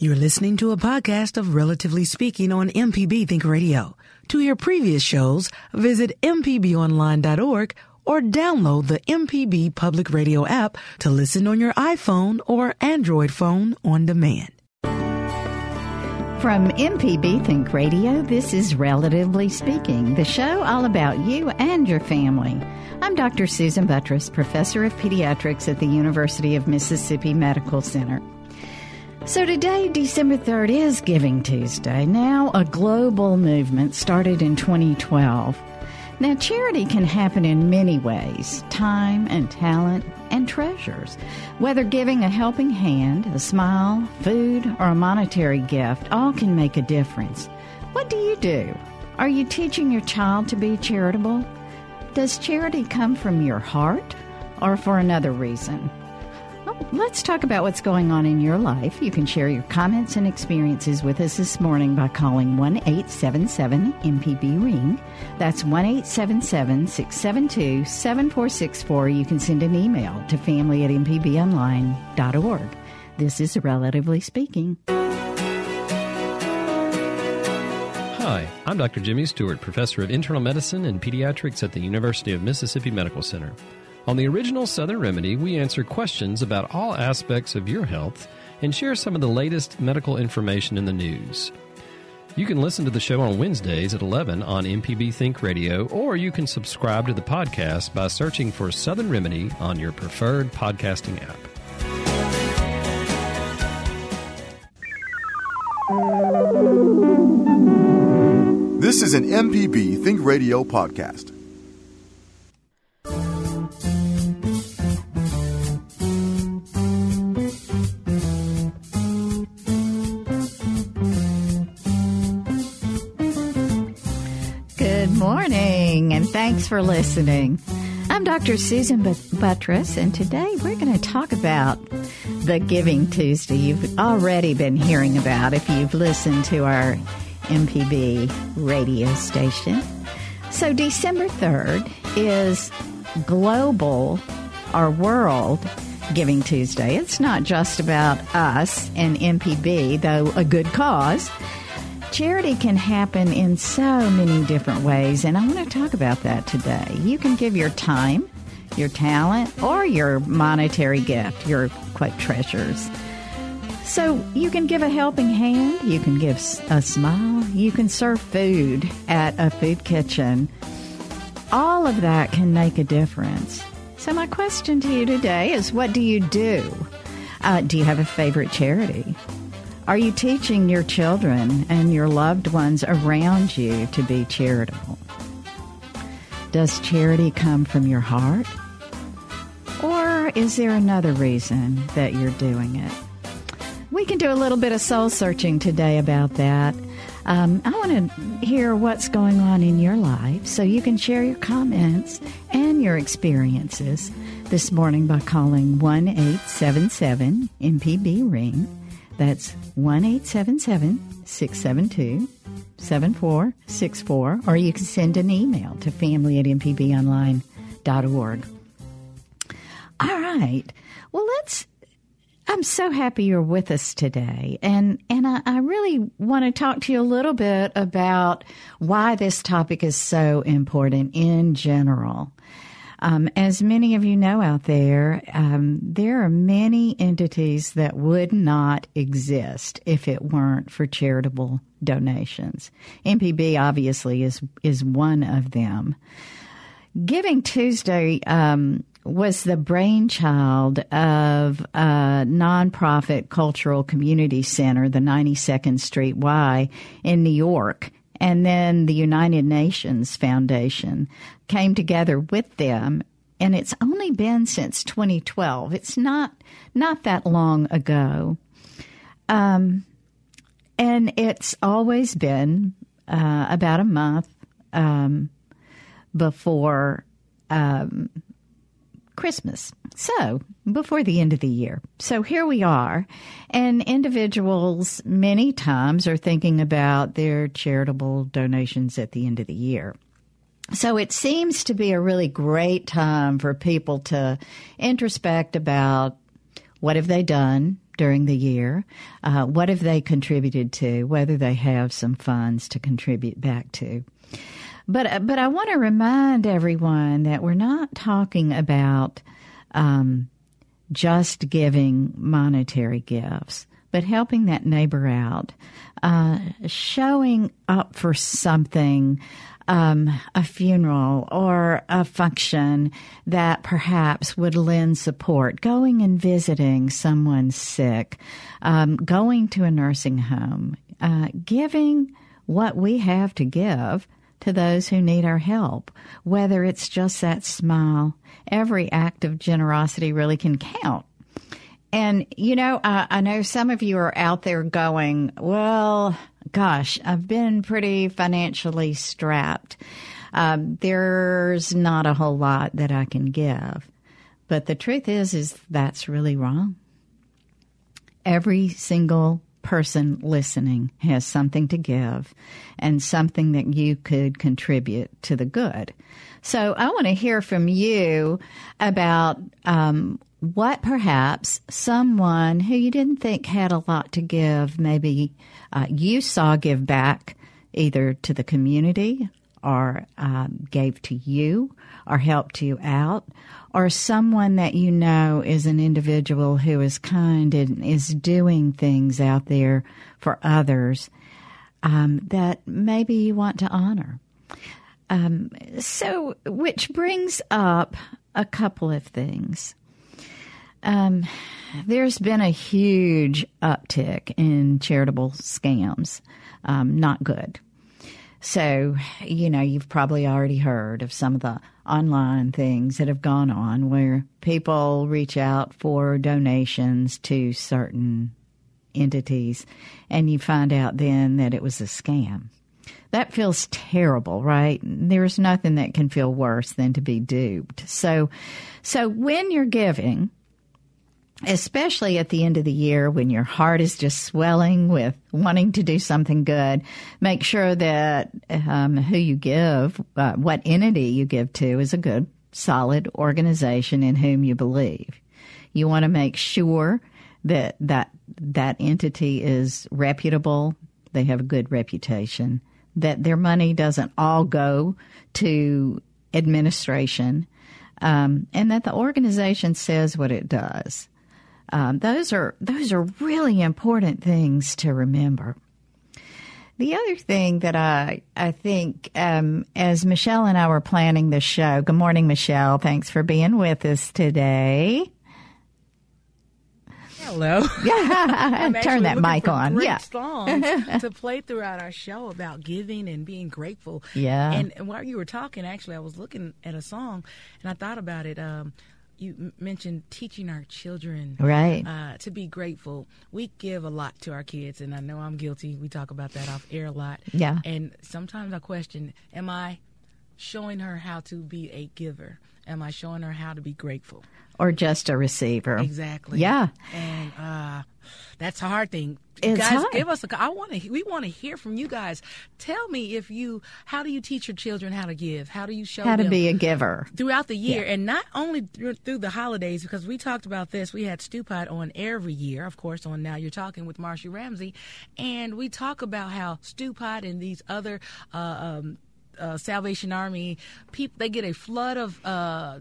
You're listening to a podcast of Relatively Speaking on MPB Think Radio. To hear previous shows, visit MPBOnline.org or download the MPB Public Radio app to listen on your iPhone or Android phone on demand. From MPB Think Radio, this is Relatively Speaking, the show all about you and your family. I'm Dr. Susan Buttross, Professor of Pediatrics at the University of Mississippi Medical Center. So today, December 3rd, is Giving Tuesday, now a global movement started in 2012. Now, charity can happen in many ways time and talent and treasures. Whether giving a helping hand, a smile, food, or a monetary gift, all can make a difference. What do you do? Are you teaching your child to be charitable? Does charity come from your heart or for another reason? Let's talk about what's going on in your life. You can share your comments and experiences with us this morning by calling 1 877 MPB Ring. That's 1 877 672 7464. You can send an email to family at mpbonline.org. This is Relatively Speaking. Hi, I'm Dr. Jimmy Stewart, Professor of Internal Medicine and Pediatrics at the University of Mississippi Medical Center. On the original Southern Remedy, we answer questions about all aspects of your health and share some of the latest medical information in the news. You can listen to the show on Wednesdays at 11 on MPB Think Radio, or you can subscribe to the podcast by searching for Southern Remedy on your preferred podcasting app. This is an MPB Think Radio podcast. Thanks for listening. I'm Dr. Susan Buttross, and today we're going to talk about the Giving Tuesday you've already been hearing about if you've listened to our MPB radio station. So, December 3rd is Global or World Giving Tuesday. It's not just about us and MPB, though a good cause. Charity can happen in so many different ways, and I want to talk about that today. You can give your time, your talent, or your monetary gift, your quite treasures. So you can give a helping hand, you can give a smile, you can serve food at a food kitchen. All of that can make a difference. So my question to you today is what do you do? Uh, do you have a favorite charity? Are you teaching your children and your loved ones around you to be charitable? Does charity come from your heart? Or is there another reason that you're doing it? We can do a little bit of soul searching today about that. Um, I want to hear what's going on in your life so you can share your comments and your experiences this morning by calling 1 877 MPB Ring. That's 1 877 672 7464, or you can send an email to family at mpbonline.org. All right. Well, let's. I'm so happy you're with us today. And, and I, I really want to talk to you a little bit about why this topic is so important in general. Um, as many of you know out there, um, there are many entities that would not exist if it weren't for charitable donations. MPB obviously is is one of them. Giving Tuesday um, was the brainchild of a nonprofit cultural community center, the 92nd Street Y in New York and then the United Nations Foundation came together with them. And it's only been since 2012 it's not not that long ago. Um, and it's always been uh, about a month um, before um, Christmas. So, before the end of the year. So, here we are. And individuals many times are thinking about their charitable donations at the end of the year. So it seems to be a really great time for people to introspect about what have they done during the year, uh, what have they contributed to, whether they have some funds to contribute back to. But uh, but I want to remind everyone that we're not talking about um, just giving monetary gifts, but helping that neighbor out, uh, showing up for something um, a funeral or a function that perhaps would lend support, going and visiting someone sick, um, going to a nursing home, uh, giving what we have to give to those who need our help, whether it's just that smile. Every act of generosity really can count. And, you know, I, I know some of you are out there going, well, gosh, I've been pretty financially strapped. Um, there's not a whole lot that I can give. But the truth is, is that's really wrong. Every single person listening has something to give and something that you could contribute to the good. So I want to hear from you about um, what perhaps someone who you didn't think had a lot to give, maybe uh, you saw give back either to the community or um, gave to you or helped you out, or someone that you know is an individual who is kind and is doing things out there for others um, that maybe you want to honor. Um, so, which brings up a couple of things. Um, there's been a huge uptick in charitable scams. Um, not good. So, you know, you've probably already heard of some of the online things that have gone on where people reach out for donations to certain entities and you find out then that it was a scam. That feels terrible, right? There's nothing that can feel worse than to be duped. So, so when you're giving, especially at the end of the year when your heart is just swelling with wanting to do something good, make sure that um, who you give, uh, what entity you give to, is a good, solid organization in whom you believe. You want to make sure that that that entity is reputable, they have a good reputation, that their money doesn't all go to administration, um, and that the organization says what it does. Um, those are those are really important things to remember. The other thing that I I think um, as Michelle and I were planning this show. Good morning, Michelle. Thanks for being with us today. Hello. Yeah, turn that mic on. Yeah, songs to play throughout our show about giving and being grateful. Yeah. And, and while you were talking, actually, I was looking at a song and I thought about it. Um, you mentioned teaching our children Right. uh, to be grateful. We give a lot to our kids, and I know I'm guilty. We talk about that off air a lot. Yeah. And sometimes I question: Am I showing her how to be a giver? Am I showing her how to be grateful? Or just a receiver. Exactly. Yeah. And uh, that's a hard thing. It's guys, hard. give us a. I want to. We want to hear from you guys. Tell me if you. How do you teach your children how to give? How do you show How to be a giver. throughout the year, Yeah. and not only through, through the holidays? Because we talked about this. We had Stewpot on every year, of course. On now you're talking with Marcy Ramsey, and we talk about how Stewpot and these other. Uh, um, uh, Salvation Army people they get a flood of uh,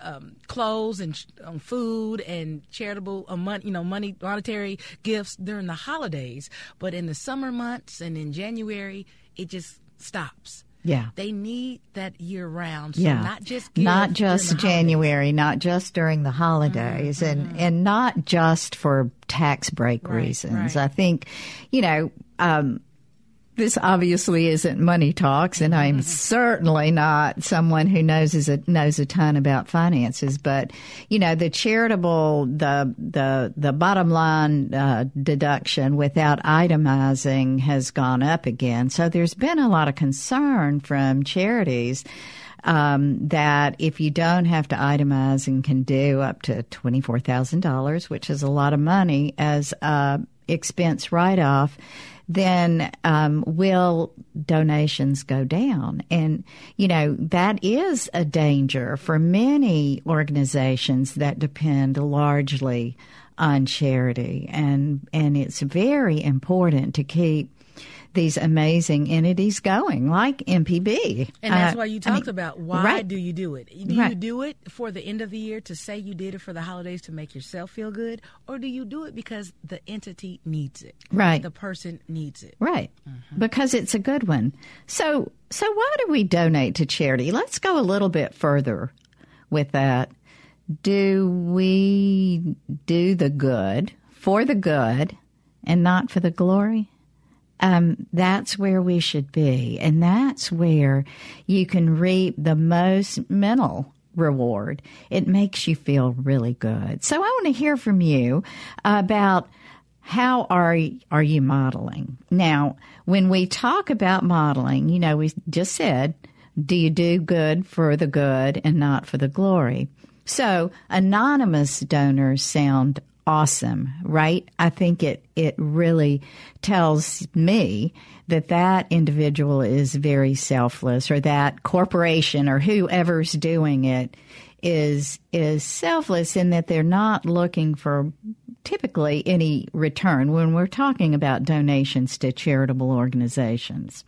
um, clothes and um, food and charitable uh, money, you know, money, monetary gifts during the holidays. But in the summer months and in January, it just stops. Yeah. They need that year round. So Yeah. not just not just. January, not just during the holidays, and and not just for tax break Right, reasons. right. I think, you know, um, this obviously isn't money talks, and I'm certainly not someone who knows a, knows a ton about finances. But you know, the charitable, the the the bottom line uh, deduction without itemizing has gone up again. So there's been a lot of concern from charities. Um, that if you don't have to itemize and can do up to $24,000, which is a lot of money as a expense write off, then um, will donations go down? And, you know, that is a danger for many organizations that depend largely on charity. And, and it's very important to keep these amazing entities going, like MPB. And that's uh, why you talked I mean, about why right. do you do it? Do right. you do it for the end of the year to say you did it for the holidays to make yourself feel good, or do you do it because the entity needs it? Right. The person needs it. Right. Mm-hmm. Because it's a good one. So, so why do we donate to charity? Let's go a little bit further with that. Do we do the good for the good and not for the glory? Um, that's where we should be. And that's where you can reap the most mental reward. It makes you feel really good. So I want to hear from you about how are are you modeling? Now, when we talk about modeling, you know, we just said, do you do good for the good and not for the glory? So, anonymous donors sound awesome, right? I think it, it really tells me that that individual is very selfless or that corporation or whoever's doing it is, is selfless in that they're not looking for typically any return when we're talking about donations to charitable organizations.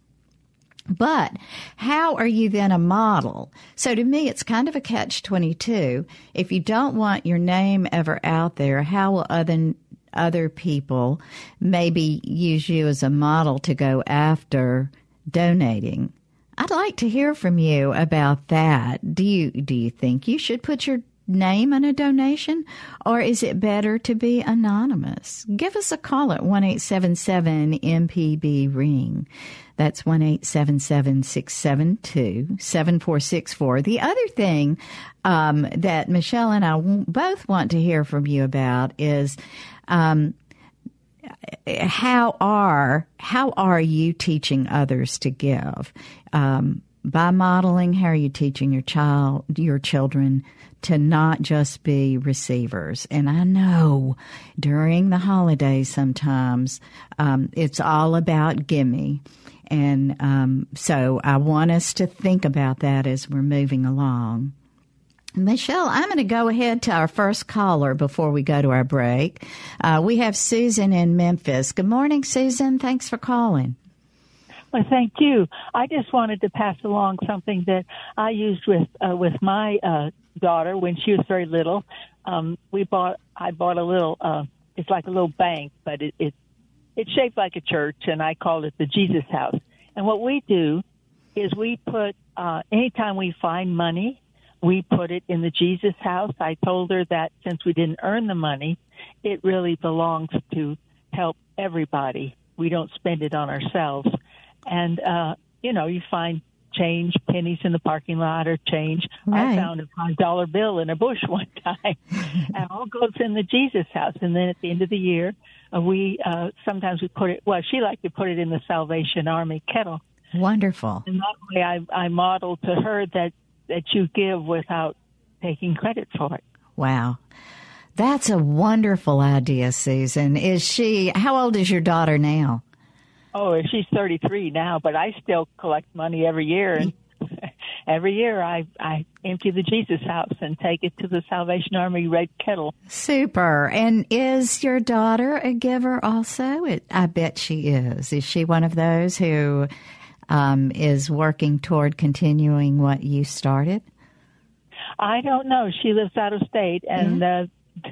But how are you then a model? So to me, it's kind of a catch 22. If you don't want your name ever out there, how will other, other people maybe use you as a model to go after donating? I'd like to hear from you about that. Do you, do you think you should put your name on a donation or is it better to be anonymous? Give us a call at 1877 MPB ring. That's 1 672 7464. The other thing um, that Michelle and I both want to hear from you about is um, how are how are you teaching others to give um, by modeling? How are you teaching your child your children to not just be receivers. And I know during the holidays sometimes um, it's all about gimme. And um, so I want us to think about that as we're moving along. Michelle, I'm going to go ahead to our first caller before we go to our break. Uh, we have Susan in Memphis. Good morning, Susan. Thanks for calling. Well, thank you. I just wanted to pass along something that I used with uh, with my uh, daughter when she was very little. Um, we bought I bought a little. Uh, it's like a little bank, but it, it it's shaped like a church, and I called it the Jesus House. And what we do is we put uh, anytime we find money, we put it in the Jesus House. I told her that since we didn't earn the money, it really belongs to help everybody. We don't spend it on ourselves. And uh, you know, you find change pennies in the parking lot or change. Right. I found a five dollar bill in a bush one time, and all goes in the Jesus house. And then at the end of the year, uh, we uh, sometimes we put it. Well, she liked to put it in the Salvation Army kettle. Wonderful. And that way, I I modeled to her that that you give without taking credit for it. Wow. That's a wonderful idea, Susan. Is she, how old is your daughter now? Oh, she's 33 now, but I still collect money every year, and every year I I empty the Jesus House and take it to the Salvation Army Red Kettle. Super. And is your daughter a giver also? It, I bet she is. Is she one of those who um, is working toward continuing what you started? I don't know. She lives out of state, and yeah. uh,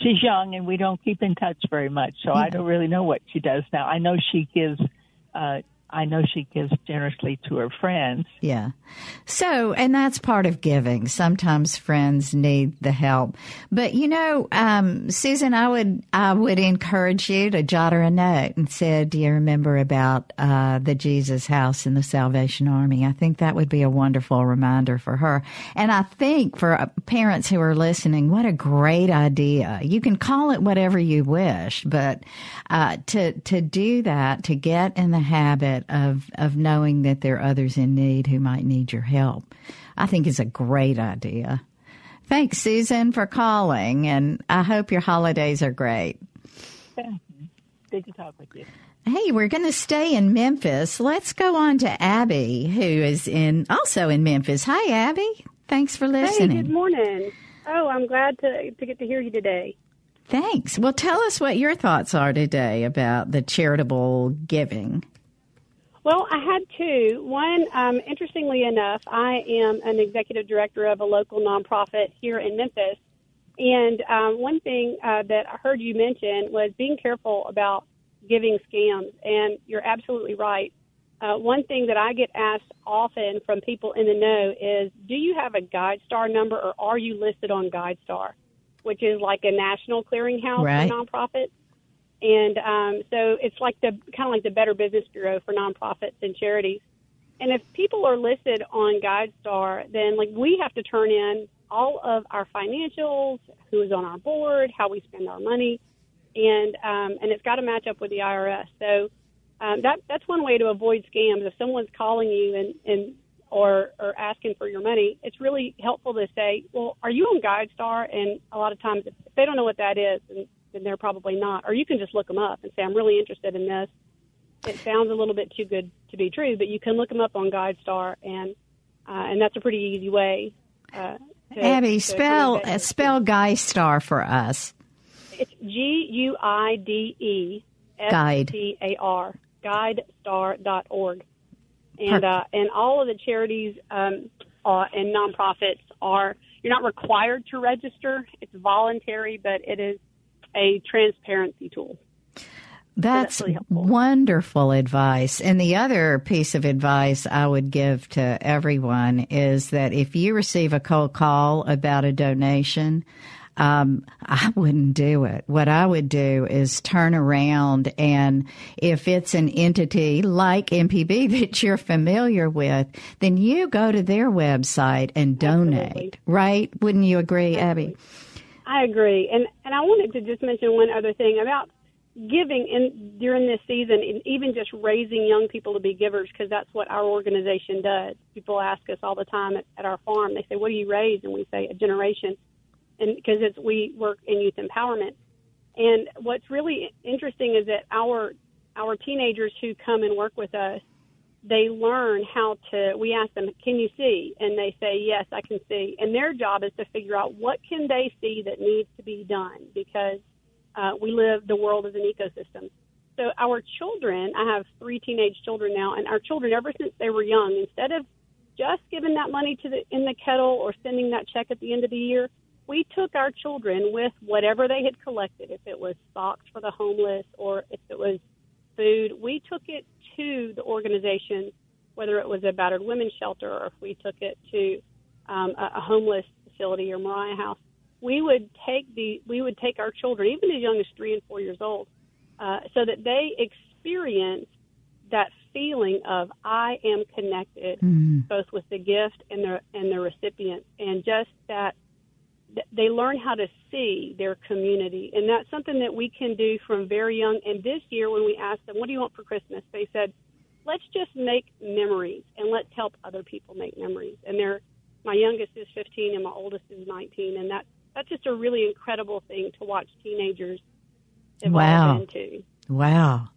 she's young and we don't keep in touch very much, so I don't really know what she does now. I know she gives uh I know she gives generously to her friends. Yeah. So, and that's part of giving. Sometimes friends need the help. But you know, um, Susan, I would, I would encourage you to jot her a note and say, do you remember about, uh, the Jesus house in the Salvation Army? I think that would be a wonderful reminder for her. And I think for uh, parents who are listening, what a great idea. You can call it whatever you wish, but, uh, to, to do that, to get in the habit of of knowing that there are others in need who might need your help. I think is a great idea. Thanks, Susan, for calling, and I hope your holidays are great. Good to talk with you. Hey, we're going to stay in Memphis. Let's go on to Abby, who is in also in Memphis. Hi, Abby. Thanks for listening. Hey, good morning. Oh, I'm glad to to get to hear you today. Thanks. Well, tell us what your thoughts are today about the charitable giving. Well, I had two. One, um, interestingly enough, I am an executive director of a local nonprofit here in Memphis. And um, one thing uh, that I heard you mention was being careful about giving scams. And you're absolutely right. Uh, one thing that I get asked often from people in the know is Do you have a GuideStar number or are you listed on GuideStar, which is like a national clearinghouse right. for nonprofits? And um, so it's like the kind of like the Better Business Bureau for nonprofits and charities. And if people are listed on GuideStar, then like we have to turn in all of our financials, who is on our board, how we spend our money, and um, and it's got to match up with the IRS. So um, that that's one way to avoid scams. If someone's calling you and and or or asking for your money, it's really helpful to say, well, are you on GuideStar? And a lot of times, if they don't know what that is, and then they're probably not. Or you can just look them up and say, I'm really interested in this. It sounds a little bit too good to be true, but you can look them up on GuideStar, and uh, and that's a pretty easy way. Uh, to, Abby, to spell uh, spell GuideStar for us. It's G U I D E S T A R GuideStar.org, and uh, and all of the charities um, uh, and nonprofits are. You're not required to register. It's voluntary, but it is a transparency tool. That's, so that's really wonderful advice. And the other piece of advice I would give to everyone is that if you receive a cold call about a donation, um, I wouldn't do it. What I would do is turn around and if it's an entity like MPB that you're familiar with, then you go to their website and donate, Absolutely. right? Wouldn't you agree, Abby? I agree, and and I wanted to just mention one other thing about giving in during this season, and even just raising young people to be givers, because that's what our organization does. People ask us all the time at, at our farm. They say, "What do you raise?" And we say, "A generation," and because it's we work in youth empowerment. And what's really interesting is that our our teenagers who come and work with us they learn how to we ask them can you see? And they say yes i can see. And their job is to figure out what can they see that needs to be done because uh, we live the world as an ecosystem. So our children i have three teenage children now and our children ever since they were young instead of just giving that money to the in the kettle or sending that check at the end of the year we took our children with whatever they had collected if it was socks for the homeless or if it was food we took it to the organization, whether it was a battered women's shelter or if we took it to um, a, a homeless facility or Mariah House, we would take the we would take our children, even as young as three and four years old, uh, so that they experience that feeling of I am connected, mm-hmm. both with the gift and the and the recipient, and just that they learn how to see their community. And that's something that we can do from very young. And this year, when we asked them, What do you want for Christmas? they said, Let's just make memories and let's help other people make memories. And they're, my youngest is 15 and my oldest is 19. And that, that's just a really incredible thing to watch teenagers evolve wow. into. Wow.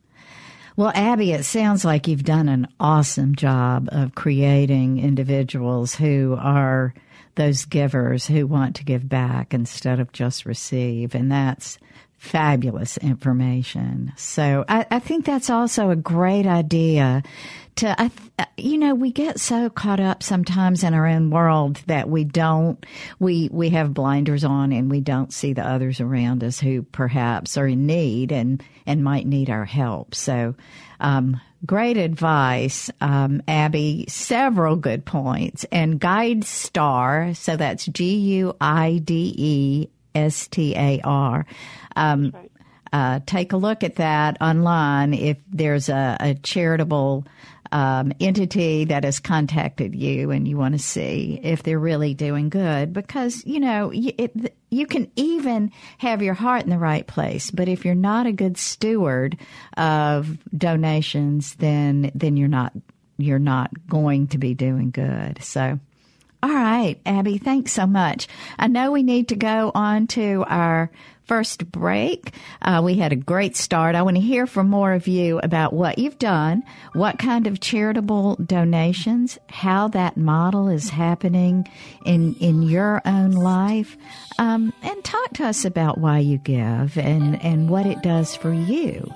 Well, Abby, it sounds like you've done an awesome job of creating individuals who are those givers who want to give back instead of just receive. And that's fabulous information. So I, I think that's also a great idea to, I, you know, we get so caught up sometimes in our own world that we don't, we, we have blinders on and we don't see the others around us who perhaps are in need and, and might need our help. So, um, great advice, um, Abby. Several good points. And Guide Star, so that's G U I D E S T A R. Um, right. uh, take a look at that online if there's a, a charitable um, entity that has contacted you and you want to see if they're really doing good. Because you know it, you can even have your heart in the right place. But if you're not a good steward of donations then then you're not you're not going to be doing good. So all right, Abby, thanks so much. I know we need to go on to our first break. Uh, we had a great start. I want to hear from more of you about what you've done, what kind of charitable donations, how that model is happening in in your own life, um, and talk to us about why you give and and what it does for you.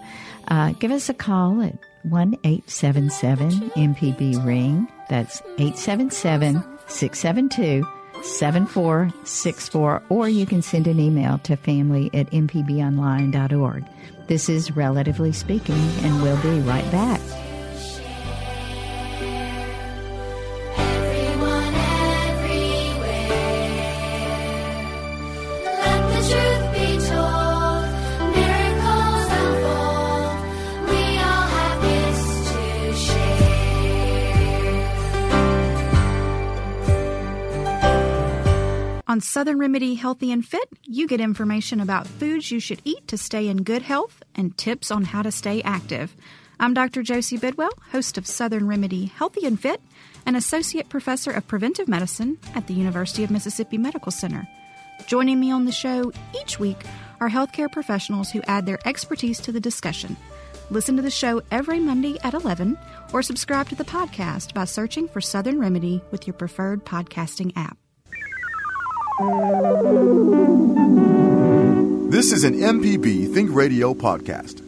Uh, give us a call at one eight seven seven MPB ring. That's eight seven seven six seven two. 7464, or you can send an email to family at mpbonline.org. This is Relatively Speaking, and we'll be right back. On Southern Remedy Healthy and Fit, you get information about foods you should eat to stay in good health and tips on how to stay active. I'm Dr. Josie Bidwell, host of Southern Remedy Healthy and Fit, and Associate Professor of Preventive Medicine at the University of Mississippi Medical Center. Joining me on the show each week are healthcare professionals who add their expertise to the discussion. Listen to the show every Monday at 11 or subscribe to the podcast by searching for Southern Remedy with your preferred podcasting app. This is an MPB Think Radio podcast.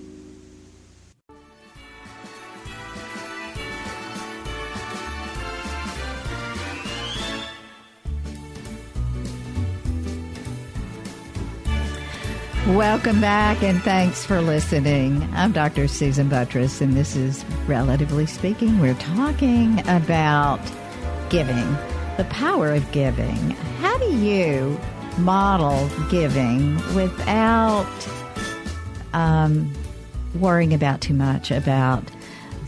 Welcome back and thanks for listening. I'm Dr. Susan Buttross, and this is Relatively Speaking. We're talking about giving the power of giving. How do you model giving without um, worrying about too much about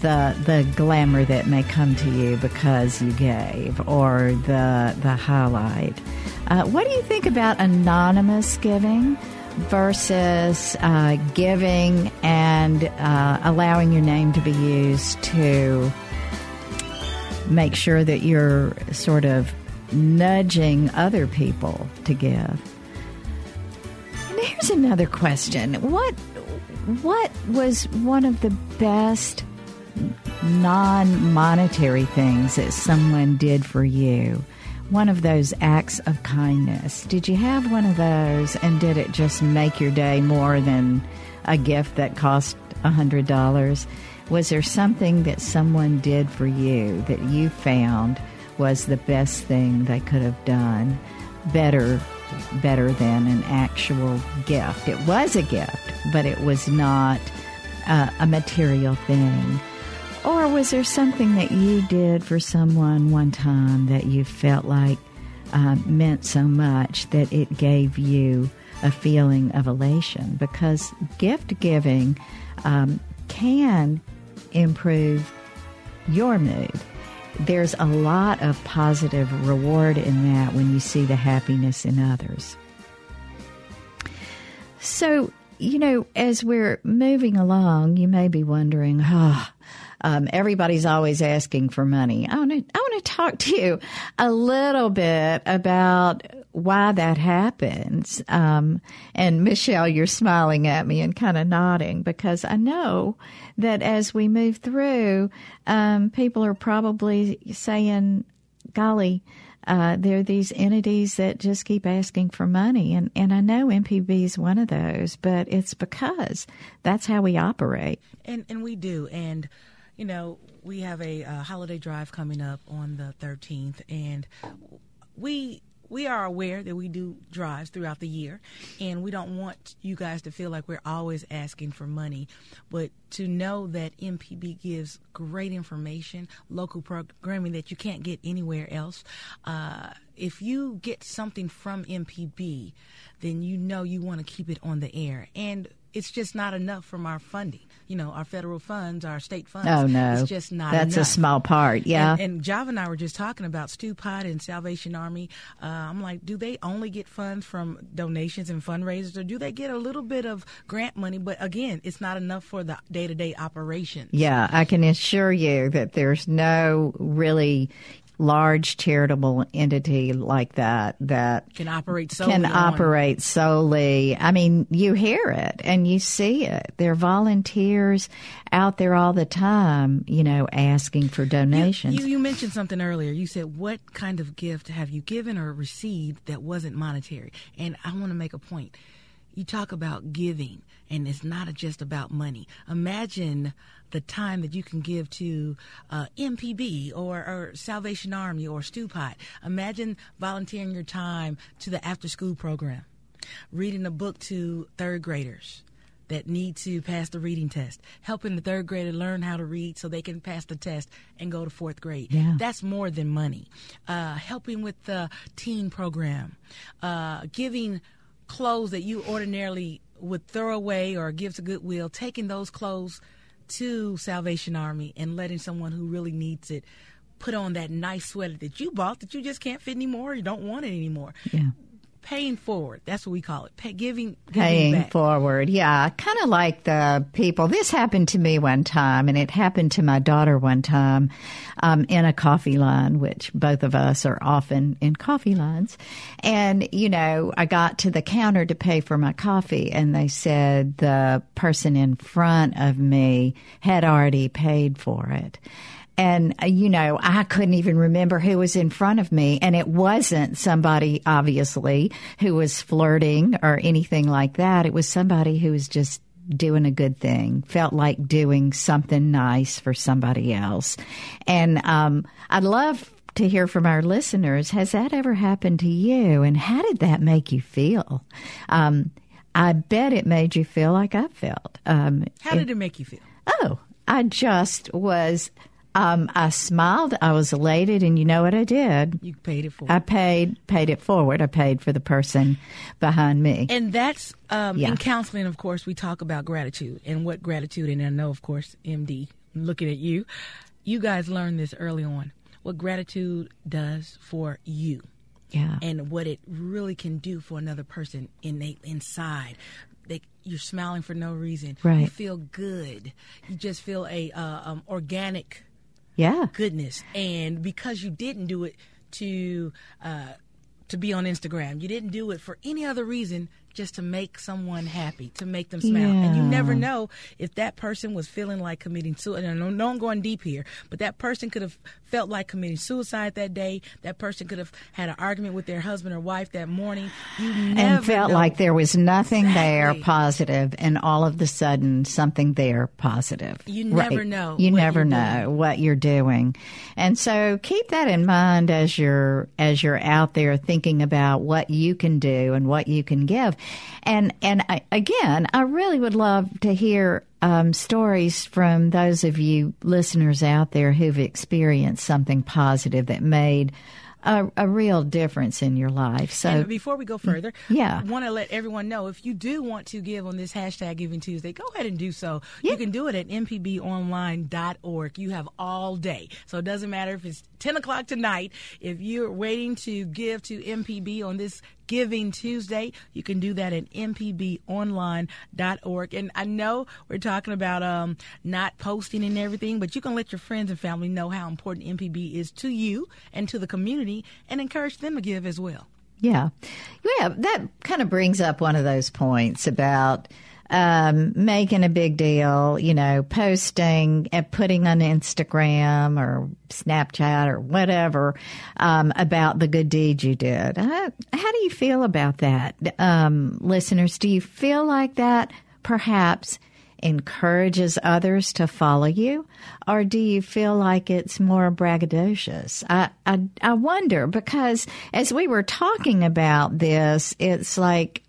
the the glamour that may come to you because you gave or the the highlight? Uh, what do you think about anonymous giving? versus uh, giving and uh, allowing your name to be used to make sure that you're sort of nudging other people to give. And here's another question. What what was one of the best non-monetary things that someone did for you? One of those acts of kindness. Did you have one of those and did it just make your day more than a gift that cost a $100? Was there something that someone did for you that you found was the best thing they could have done, better better than an actual gift? It was a gift, but it was not uh, a material thing. Or was there something that you did for someone one time that you felt like uh, meant so much that it gave you a feeling of elation? Because gift giving um, can improve your mood. There's a lot of positive reward in that when you see the happiness in others. So, you know, as we're moving along, you may be wondering, ah, oh, um, everybody's always asking for money. I want to talk to you a little bit about why that happens. Um, and Michelle, you're smiling at me and kind of nodding because I know that as we move through, um, people are probably saying, "Golly." uh, there are these entities that just keep asking for money, and and I know MPB is one of those, but it's because that's how we operate. And and we do, and you know we have a holiday drive coming up on the 13th, and we we are aware that we do drives throughout the year, and we don't want you guys to feel like we're always asking for money, but to know that MPB gives great information, local programming that you can't get anywhere else. Uh, if you get something from MPB, then you know you want to keep it on the air, and it's just not enough from our funding. You know, our federal funds, our state funds. Oh no, it's just not. That's enough. a small part. Yeah. And, and Java and I were just talking about Stu Pot and Salvation Army. Uh, I'm like, do they only get funds from donations and fundraisers, or do they get a little bit of grant money? But again, it's not enough for the day to day operations. Yeah, I can assure you that there's no really large charitable entity like that that can operate solely can on- operate solely. I mean, you hear it and you see it. There are volunteers out there all the time, you know, asking for donations. You, you mentioned something earlier. You said, "What kind of gift have you given or received that wasn't monetary?" And I want to make a point. You talk about giving, and it's not just about money. Imagine the time that you can give to uh, MPB or, or Salvation Army or Stupot. Imagine volunteering your time to the after school program, reading a book to third graders that need to pass the reading test, helping the third grader learn how to read so they can pass the test and go to fourth grade. Yeah. That's more than money. Uh, helping with the teen program, uh, giving clothes that you ordinarily would throw away or give to Goodwill, taking those clothes to Salvation Army and letting someone who really needs it put on that nice sweater that you bought that you just can't fit anymore, you don't want it anymore. Yeah. Paying forward, that's what we call it. Pay, giving, giving Paying back. forward, yeah. Kind of like the people. This happened to me one time, and it happened to my daughter one time um, in a coffee line, which both of us are often in coffee lines. And, you know, I got to the counter to pay for my coffee, and they said the person in front of me had already paid for it. And, uh, you know, I couldn't even remember who was in front of me. And it wasn't somebody, obviously, who was flirting or anything like that. It was somebody who was just doing a good thing, felt like doing something nice for somebody else. And um, I'd love to hear from our listeners. Has that ever happened to you? And how did that make you feel? Um, I bet it made you feel like I felt. Um, How did it make you feel? Oh, I just was. Um, I smiled. I was elated, and you know what I did? You paid it for. I paid paid it forward. I paid for the person behind me. And that's um, Yeah. in counseling. Of course, we talk about gratitude and what gratitude. And I know, of course, MD, I'm looking at you. You guys learned this early on. What gratitude does for you. yeah, and what it really can do for another person innate inside. They, you're smiling for no reason. Right. You feel good. You just feel a uh, um, organic yeah, goodness, and because you didn't do it to uh, to be on Instagram, you didn't do it for any other reason, just to make someone happy, to make them smile. And you never know if that person was feeling like committing suicide. And I know, I'm going deep here, but that person could have felt like committing suicide that day. That person could have had an argument with their husband or wife that morning. You never and felt know. like there was nothing there Exactly. positive, and all of the sudden something there positive. You never Right. know You never know doing. what you're doing, and so keep that in mind as you're as you're out there thinking about what you can do and what you can give, and and I, again, I really would love to hear. Um, stories from those of you listeners out there who've experienced something positive that made a, a real difference in your life. So And before we go further, Yeah. I want to let everyone know if you do want to give on this hashtag Giving Tuesday, go ahead and do so. You can do it at mpbonline.org. You have all day. So it doesn't matter if it's 10 o'clock tonight. If you're waiting to give to MPB on this Giving Tuesday, you can do that at mpbonline.org. And I know we're talking about um, not posting and everything, but you can let your friends and family know how important MPB is to you and to the community and encourage them to give as well. Yeah. Yeah, that kind of brings up one of those points about um, making a big deal, you know, posting and putting on Instagram or Snapchat or whatever um, about the good deed you did. How, how do you feel about that, um, listeners? Do you feel like that perhaps encourages others to follow you, or do you feel like it's more braggadocious? I, I, I wonder because as we were talking about this, it's like,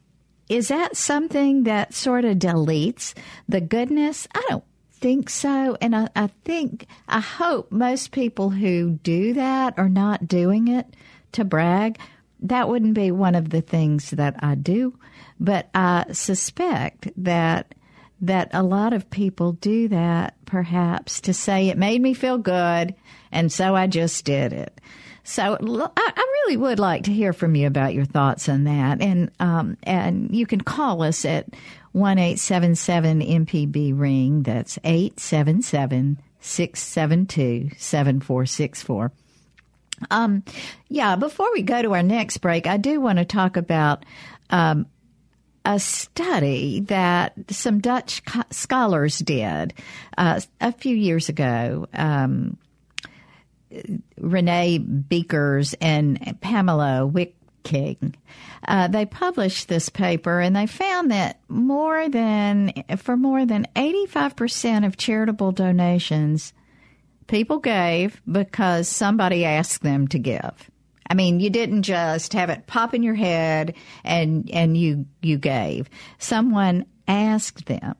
is that something that sort of deletes the goodness? I don't think so. And I, I think, I hope most people who do that are not doing it to brag. That wouldn't be one of the things that I do. But I suspect that that a lot of people do that perhaps to say it made me feel good and so I just did it. So I, really would like to hear from you about your thoughts on that, and um, and you can call us at one eight seven seven MPB ring. That's eight seven seven six seven two seven four six four. Um, yeah. Before we go to our next break, I do want to talk about um, a study that some Dutch scholars did uh, a few years ago. Um, Renee Bekkers and Pamela Wiepking. Uh, they published this paper and they found that more than, for more than 85% of charitable donations, people gave because somebody asked them to give. I mean, you didn't just have it pop in your head and and you you gave. Someone asked them.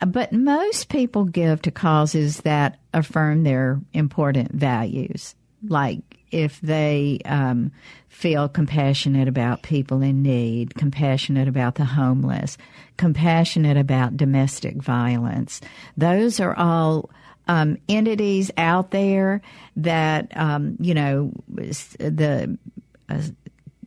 But most people give to causes that affirm their important values, like if they um, feel compassionate about people in need, compassionate about the homeless, compassionate about domestic violence. Those are all um, entities out there that um, you know the uh,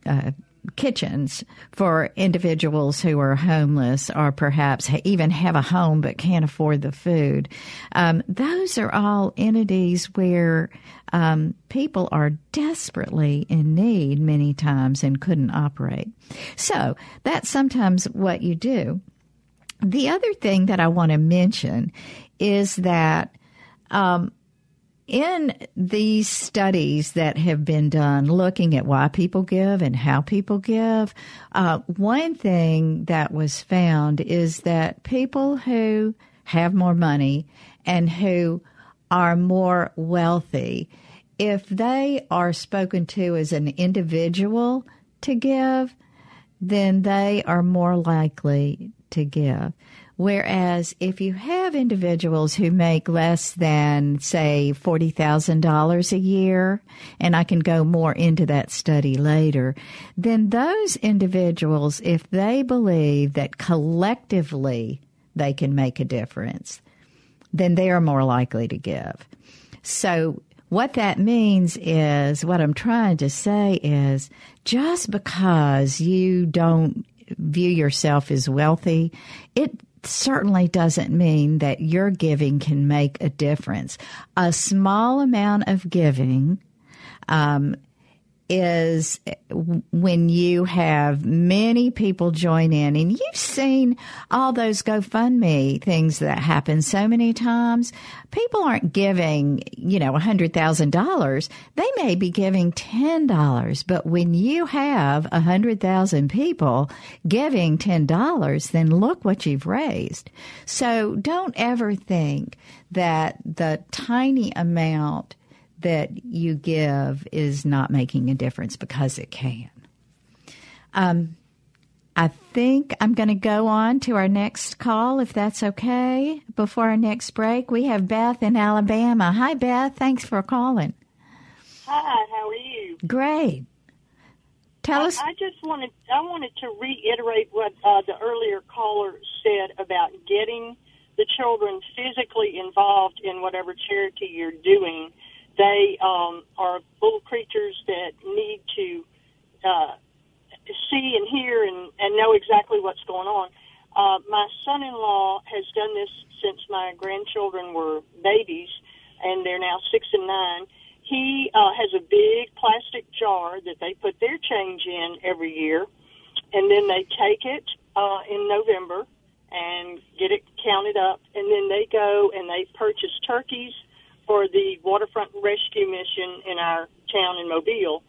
uh, kitchens for individuals who are homeless or perhaps even have a home but can't afford the food. Um, those are all entities where um, people are desperately in need many times and couldn't operate. So that's sometimes what you do. The other thing that I want to mention is that um, in these studies that have been done looking at why people give and how people give, uh, one thing that was found is that people who have more money and who are more wealthy, if they are spoken to as an individual to give, then they are more likely to give. Whereas if you have individuals who make less than, say, $40,000 a year, and I can go more into that study later, then those individuals, if they believe that collectively they can make a difference, then they are more likely to give. So what that means is, what I'm trying to say is, just because you don't view yourself as wealthy, it certainly doesn't mean that your giving can make a difference. A small amount of giving um, is when you have many people join in and you've seen all those GoFundMe things that happen so many times. People aren't giving, you know, a hundred thousand dollars. They may be giving ten dollars, but when you have a hundred thousand people giving ten dollars, then look what you've raised. So don't ever think that the tiny amount that you give is not making a difference because it can. Um, I think I'm going to go on to our next call, if that's okay. Before our next break, we have Beth in Alabama. Hi, Beth. Thanks for calling. Hi. How are you? Great. Tell I, us. I just wanted I wanted to reiterate what uh, the earlier caller said about getting the children physically involved in whatever charity you're doing they um, are little creatures that need to uh, see and hear and, and know exactly what's going on. Uh, my son-in-law has done this since my grandchildren were babies, and they're now six and nine. He uh, has a big plastic jar that they put their change in every year, and then they take it uh, in November and get it counted up, and then they go and they purchase turkeys for the waterfront rescue mission in our town in Mobile.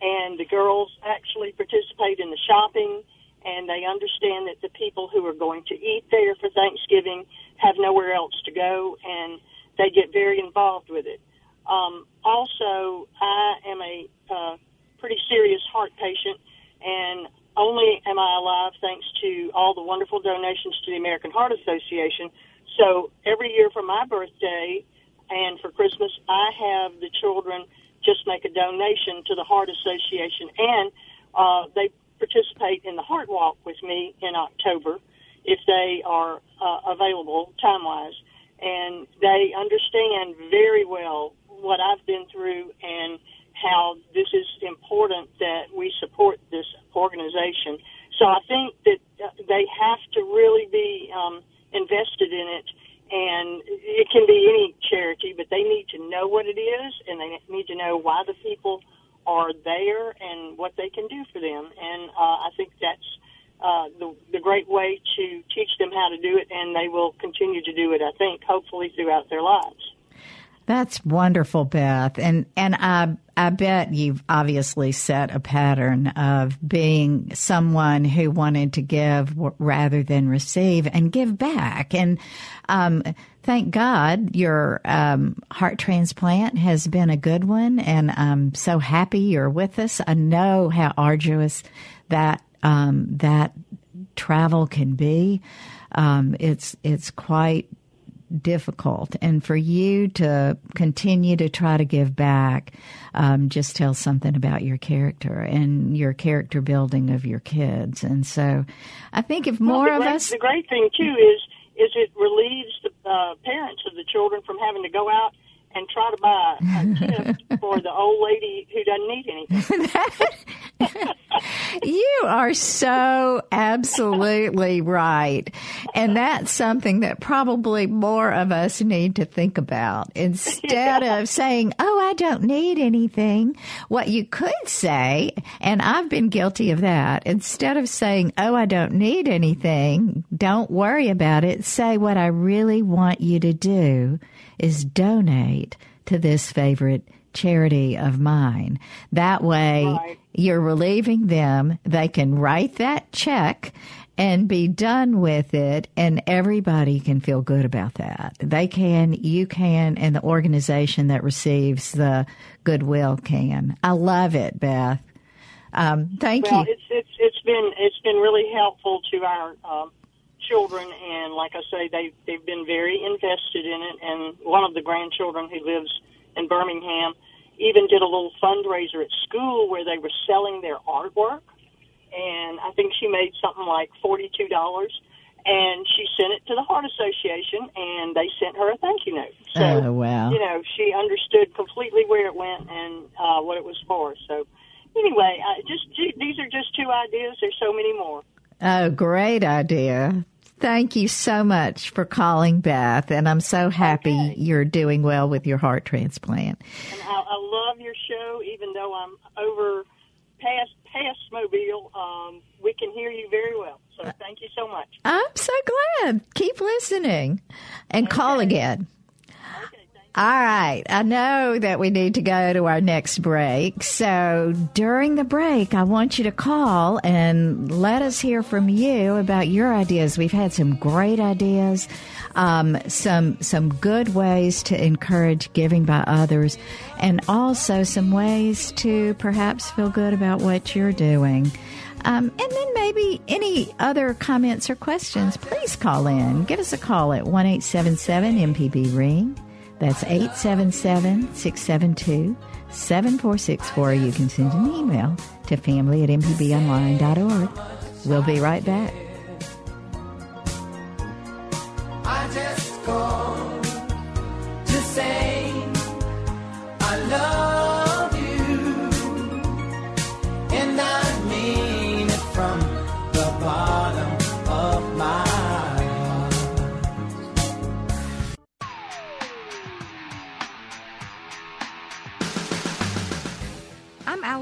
And the girls actually participate in the shopping, and they understand that the people who are going to eat there for Thanksgiving have nowhere else to go, and they get very involved with it. Um, also, I am a uh, pretty serious heart patient, and only am I alive thanks to all the wonderful donations to the American Heart Association. So every year for my birthday and for Christmas, I have the children just make a donation to the Heart Association, and uh, they participate in the Heart Walk with me in October if they are uh, available time wise. And they understand very well what I've been through and how this is important that we support this organization. So I think that uh, they have to really be um, invested in it, and it can be any charity, but they need to know what it is, and they need to know why the people are there and what they can do for them. And uh, I think that's uh, the, the great way to teach them how to do it, and they will continue to do it. I think, hopefully, throughout their lives. That's wonderful, Beth. And and I I bet you've obviously set a pattern of being someone who wanted to give rather than receive and give back. And um, thank God your um, heart transplant has been a good one, and I'm so happy you're with us. I know how arduous that um, that travel can be. Um, it's it's quite difficult. And for you to continue to try to give back, um, just tells something about your character and your character building of your kids. And so I think if more well, of great, us. The great thing, too, is, is it relieves the uh, parents of the children from having to go out and try to buy a gift for the old lady who doesn't need anything. you are so absolutely right. And that's something that probably more of us need to think about. Instead yeah. of saying, Oh, I don't need anything, what you could say, and I've been guilty of that, instead of saying, Oh, I don't need anything, don't worry about it, say what I really want you to do is donate to this favorite charity of mine. That way, right. you're relieving them. They can write that check and be done with it, and everybody can feel good about that. They can, you can, and the organization that receives the goodwill can. I love it, Beth. Um, thank well, you. It's, it's it's been it's been really helpful to our um, children, and like I say, they they've been very invested in it. And one of the grandchildren who lives in Birmingham even did a little fundraiser at school where they were selling their artwork, and I think she made something like forty two dollars. And she sent it to the Heart Association, and they sent her a thank you note. So, oh, wow. you know, she understood completely where it went and uh, what it was for. So, anyway, I just these are just two ideas. There's so many more. Oh, great idea. Thank you so much for calling, Beth, and I'm so happy okay. you're doing well with your heart transplant. And I, I love your show, even though I'm over past past Mobile. Um, we can hear you very well. So thank you so much. I'm so glad. Keep listening, and okay. call again. All right. I know that we need to go to our next break. So during the break, I want you to call and let us hear from you about your ideas. We've had some great ideas, um, some some good ways to encourage giving by others, and also some ways to perhaps feel good about what you're doing. Um, and then maybe any other comments or questions, please call in. Give us a call at one eight seven seven MPB Ring. That's 877 672 7464. You can send an email to family at mpbonline.org. We'll be right back.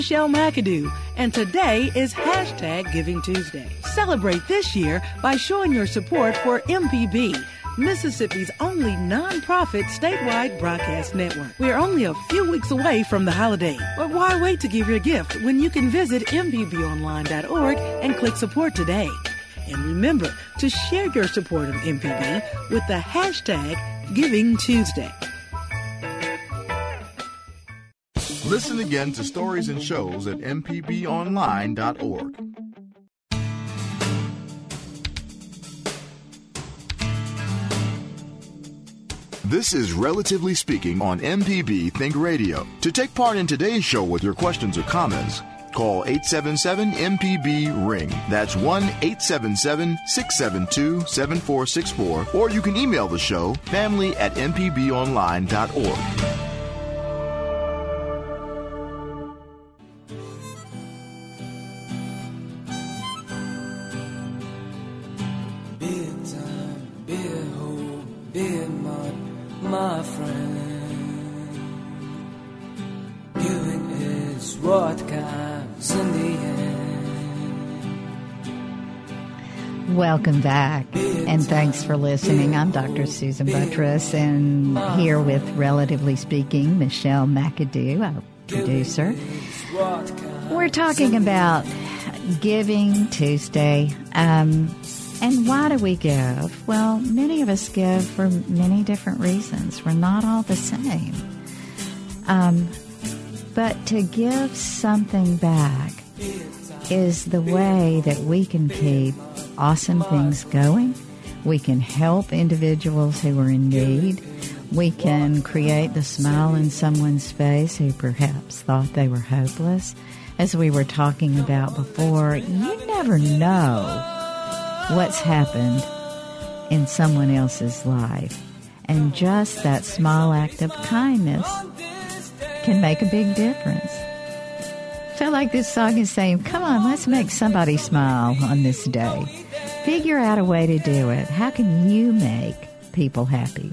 Michelle McAdoo, and today is hashtag Giving Tuesday. Celebrate this year by showing your support for MPB, Mississippi's only nonprofit statewide broadcast network. We are only a few weeks away from the holiday, but why wait to give your gift when you can visit MPBOnline.org and click support today? And remember to share your support of MPB with the hashtag Giving Tuesday. Listen again to stories and shows at mpbonline.org. This is Relatively Speaking on MPB Think Radio. To take part in today's show with your questions or comments, call 877 MPB Ring. That's 1 877 672 7464. Or you can email the show family at mpbonline.org. Welcome back, and thanks for listening. I'm Dr. Susan Buttross, and here with, relatively speaking, Michelle McAdoo, our producer. We're talking about Giving Tuesday. Um, and why do we give? Well, many of us give for many different reasons. We're not all the same. Um, but to give something back is the way that we can keep awesome things going. We can help individuals who are in need. We can create the smile in someone's face who perhaps thought they were hopeless. As we were talking about before, you never know what's happened in someone else's life. And just that small act of kindness can make a big difference. I feel like this song is saying, come on, let's make somebody smile on this day. Figure out a way to do it. How can you make people happy?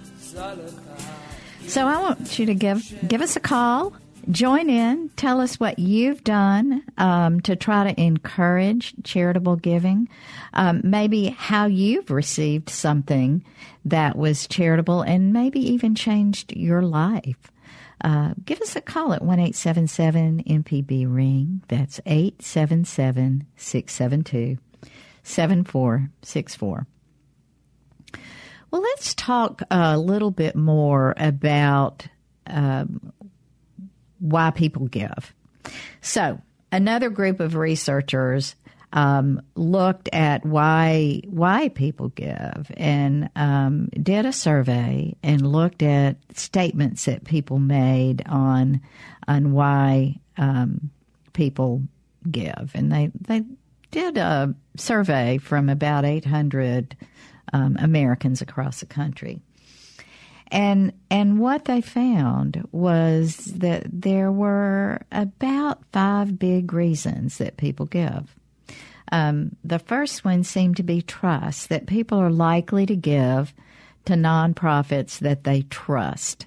So I want you to give give us a call. Join in. Tell us what you've done um, to try to encourage charitable giving. Um, maybe how you've received something that was charitable and maybe even changed your life. Uh, give us a call at one eight seven seven MPB ring. That's eight seven seven six seven two seven four six four. Well, let's talk a little bit more about um, why people give. So, another group of researchers um, looked at why why people give and um, did a survey and looked at statements that people made on on why um, people give, and they they did a survey from about 800 um, Americans across the country. And and what they found was that there were about five big reasons that people give. Um, the first one seemed to be trust, that people are likely to give to nonprofits that they trust.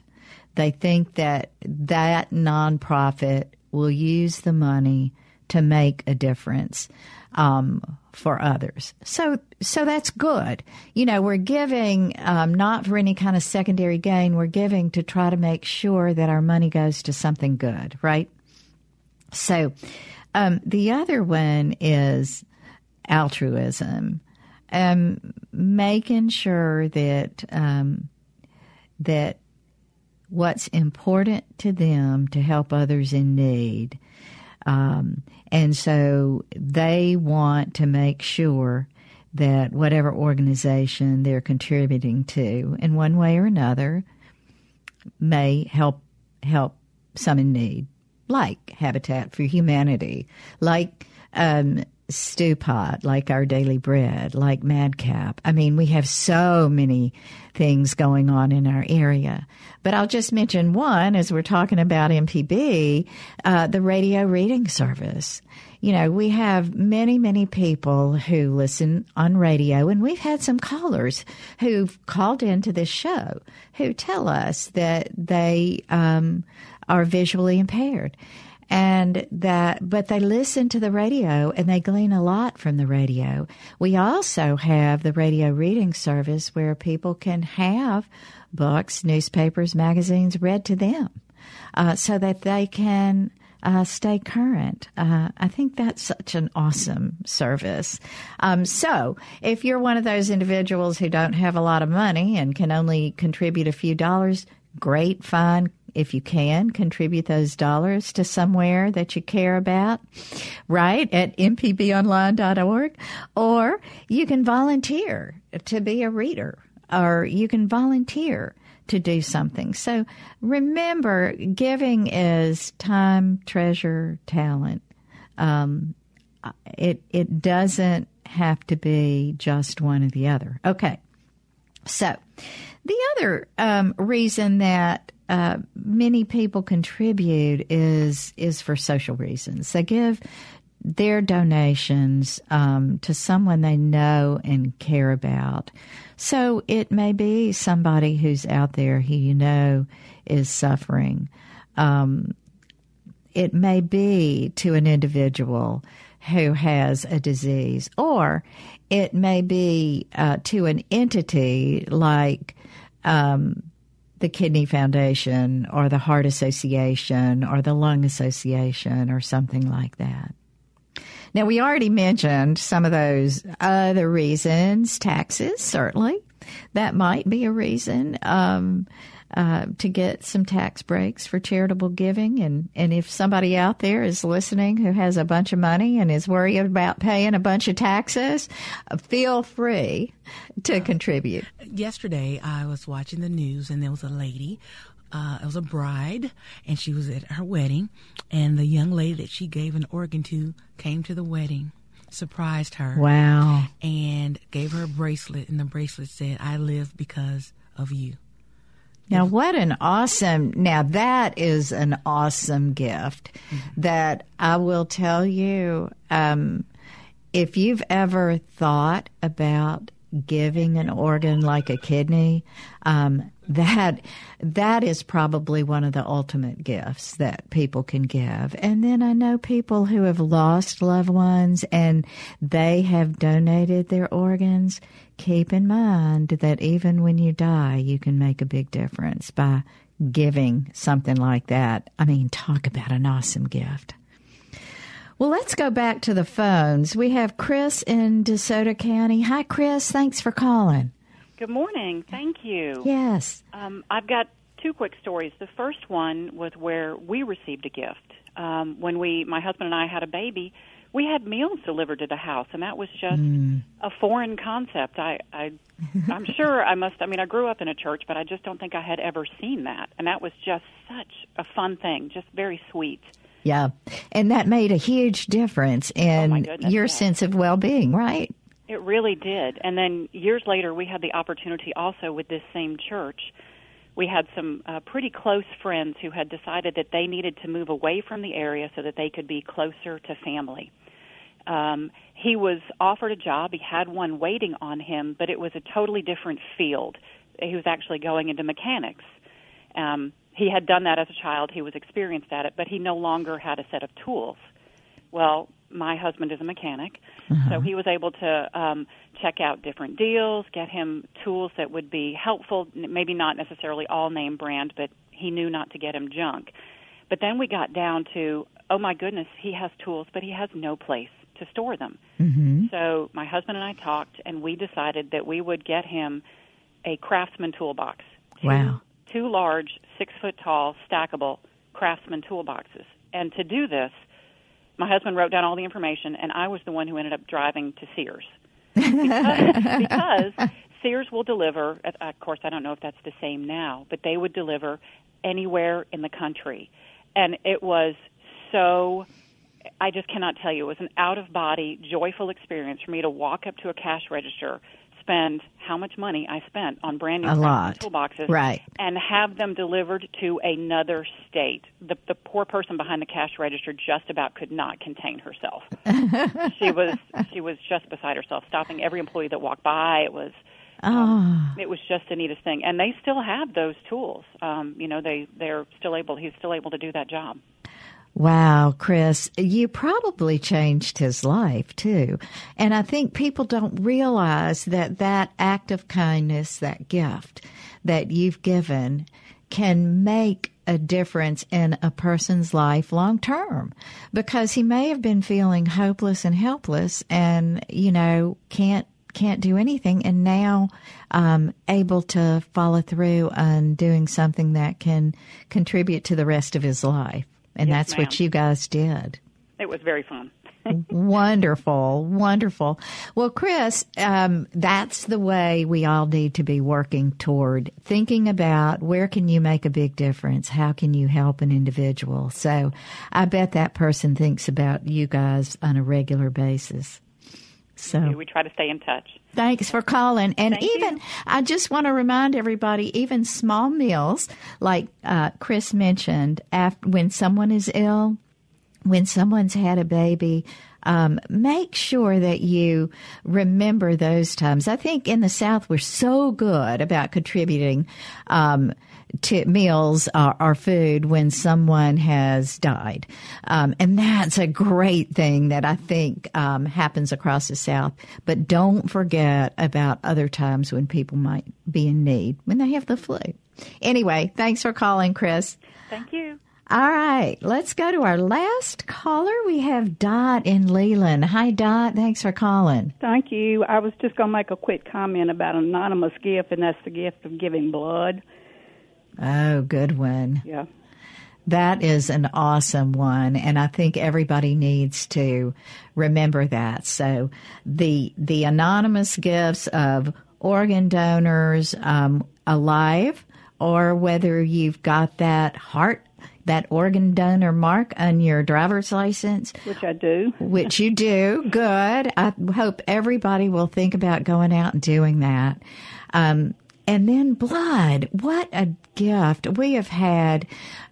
They think that that nonprofit will use the money to make a difference um, for others. So, so that's good. You know, we're giving um, not for any kind of secondary gain. We're giving to try to make sure that our money goes to something good, right? So, um, the other one is altruism, um, making sure that um, that what's important to them to help others in need. Um, and so they want to make sure that whatever organization they're contributing to in one way or another may help help some in need, like Habitat for Humanity, like um, Stewpot, like Our Daily Bread, like Madcap. I mean, we have so many things going on in our area. But I'll just mention one as we're talking about MPB, uh, the radio reading service. You know, we have many, many people who listen on radio, and we've had some callers who've called into this show who tell us that they um, are visually impaired and that but they listen to the radio and they glean a lot from the radio. We also have the radio reading service where people can have books, newspapers, magazines read to them, uh, so that they can. Uh, stay current. Uh, I think that's such an awesome service. Um, so, if you're one of those individuals who don't have a lot of money and can only contribute a few dollars, great, fine, if you can, contribute those dollars to somewhere that you care about, right, at mpbonline.org. Or you can volunteer to be a reader, or you can volunteer to do something. So remember, giving is time, treasure, talent. Um, it it doesn't have to be just one or the other. Okay, so the other um, reason that uh, many people contribute is is for social reasons. They give their donations um, to someone they know and care about. So it may be somebody who's out there who you know is suffering. Um, it may be to an individual who has a disease, or it may be uh, to an entity like um, the Kidney Foundation or the Heart Association or the Lung Association or something like that. Now, we already mentioned some of those other reasons, taxes, certainly. That might be a reason. Um, uh, to get some tax breaks for charitable giving. And, and if somebody out there is listening who has a bunch of money and is worried about paying a bunch of taxes, uh, feel free to contribute. Yesterday, I was watching the news and there was a lady uh, it was a bride, and she was at her wedding, and the young lady that she gave an organ to came to the wedding, surprised her. Wow. And gave her a bracelet, and the bracelet said, I live because of you. Now, what an awesome, now that is an awesome gift mm-hmm. that I will tell you, um, if you've ever thought about giving an organ like a kidney, um, that that is probably one of the ultimate gifts that people can give. And then I know people who have lost loved ones and they have donated their organs. Keep in mind that even when you die, you can make a big difference by giving something like that. I mean, talk about an awesome gift. Well, let's go back to the phones. We have Chris in DeSoto County. Hi, Chris. Thanks for calling. Good morning. Thank you. Yes. Um, I've got two quick stories. The first one was where we received a gift. Um, when we, my husband and I, had a baby, we had meals delivered to the house, and that was just mm. a foreign concept. I, I, I'm sure I must. I mean, I grew up in a church, but I just don't think I had ever seen that, and that was just such a fun thing, just very sweet. Yeah. And that made a huge difference in oh goodness, your yeah. sense of well being, right? It really did. And then years later, we had the opportunity also with this same church. We had some uh, pretty close friends who had decided that they needed to move away from the area so that they could be closer to family. Um, he was offered a job. He had one waiting on him, but it was a totally different field. He was actually going into mechanics. Um, he had done that as a child. He was experienced at it, but he no longer had a set of tools. Well, my husband is a mechanic, uh-huh. so he was able to um, check out different deals, get him tools that would be helpful, maybe not necessarily all name brand, but he knew not to get him junk. But then we got down to, oh my goodness, he has tools, but he has no place to store them. Mm-hmm. So my husband and I talked, and we decided that we would get him a craftsman toolbox. Wow two large, six foot tall, stackable craftsman toolboxes. And to do this, my husband wrote down all the information, and I was the one who ended up driving to Sears. because, because Sears will deliver, of course, I don't know if that's the same now, but they would deliver anywhere in the country. And it was so I just cannot tell you. It was an out of body, joyful experience for me to walk up to a cash register, spend how much money I spent on brand new toolboxes, right, and have them delivered to another state. The the poor person behind the cash register just about could not contain herself. she was she was just beside herself, stopping every employee that walked by. It was. Um, oh. It was just the neatest thing, and they still have those tools. Um, you know, they they're still able. He's still able to do that job. Wow, Chris, you probably changed his life too. And I think people don't realize that that act of kindness, that gift that you've given can make a difference in a person's life long term because he may have been feeling hopeless and helpless and, you know, can't can't do anything and now um, able to follow through on doing something that can contribute to the rest of his life. And yes, that's ma'am. what you guys did. It was very fun. wonderful, wonderful. Well, Chris, um, that's the way we all need to be working toward thinking about where can you make a big difference? How can you help an individual? So I bet that person thinks about you guys on a regular basis. So we try to stay in touch. Thanks for calling. And Thank even, you. I just want to remind everybody, even small meals, like uh, Chris mentioned, after, when someone is ill, when someone's had a baby, um, make sure that you remember those times. I think in the South, we're so good about contributing um, to meals or, or, food when someone has died. Um, and that's a great thing that I think um, happens across the South. But don't forget about other times when people might be in need, when they have the flu. Anyway, thanks for calling, Chris. Thank you. All right, let's go to our last caller. We have Dot in Leland. Hi, Dot. Thanks for calling. Thank you. I was just going to make a quick comment about anonymous gift, and that's the gift of giving blood. Oh, good one. Yeah. That is an awesome one, and I think everybody needs to remember that. So, the the anonymous gifts of organ donors um, alive, or whether you've got that heart that organ donor mark on your driver's license. Which I do. which you do. Good. I hope everybody will think about going out and doing that. Um, and then blood. What a gift. We have had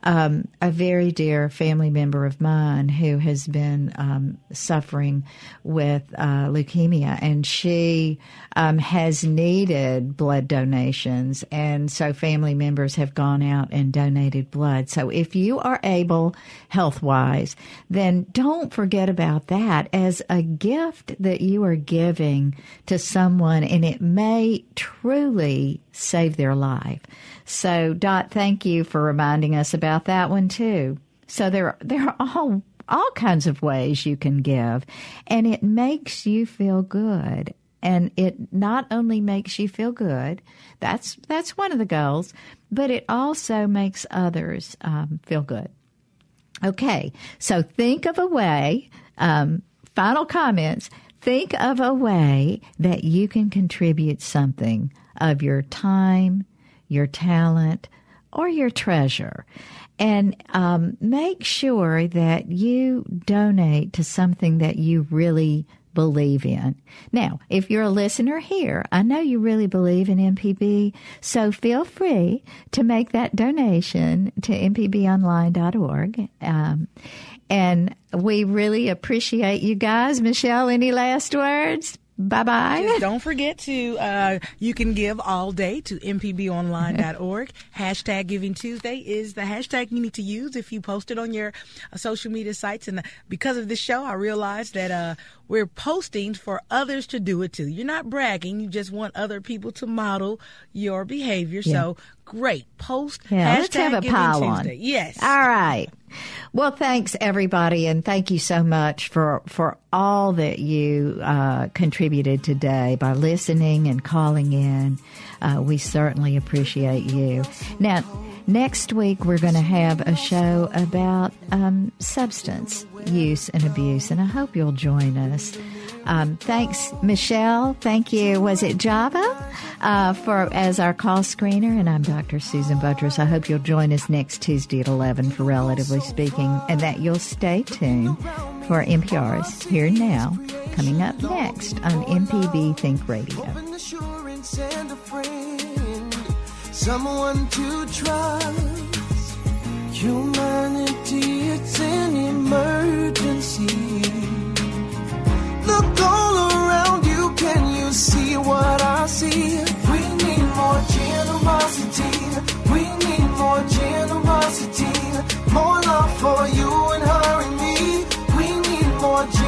um, a very dear family member of mine who has been um, suffering with uh, leukemia, and she um, has needed blood donations. And so family members have gone out and donated blood. So if you are able, health wise, then don't forget about that as a gift that you are giving to someone, and it may truly save their life. So, Dot, thank you for reminding us about that one too. So there, there are all all kinds of ways you can give, and it makes you feel good. And it not only makes you feel good, that's that's one of the goals, but it also makes others um, feel good. Okay, so think of a way. Um, final comments. Think of a way that you can contribute something of your time, your talent, or your treasure. And um, make sure that you donate to something that you really believe in. Now, if you're a listener here, I know you really believe in MPB, so feel free to make that donation to mpbonline.org. Um, and we really appreciate you guys. Michelle, any last words? Bye bye. Don't forget to, uh, you can give all day to mpbonline.org. hashtag Giving Tuesday is the hashtag you need to use if you post it on your uh, social media sites. And because of this show, I realized that uh, we're posting for others to do it too. You're not bragging, you just want other people to model your behavior. Yeah. So great. Post Yeah, let's have a pile on. Yes. All right. Well, thanks everybody, and thank you so much for for all that you uh, contributed today by listening and calling in. Uh, we certainly appreciate you. Now, next week we're going to have a show about um, substance use and abuse, and I hope you'll join us. Um, thanks, Michelle. Thank you. Was it Java uh, for as our call screener? And I'm Dr. Susan Buttross. I hope you'll join us next Tuesday at 11 for Relatively Speaking, and that you'll stay tuned for NPR's Here Now, coming up next on MPB Think Radio someone to trust. Humanity, it's an emergency. Look all around you, can you see what I see? We need more generosity. We need more generosity. More love for you and her and me. We need more generosity.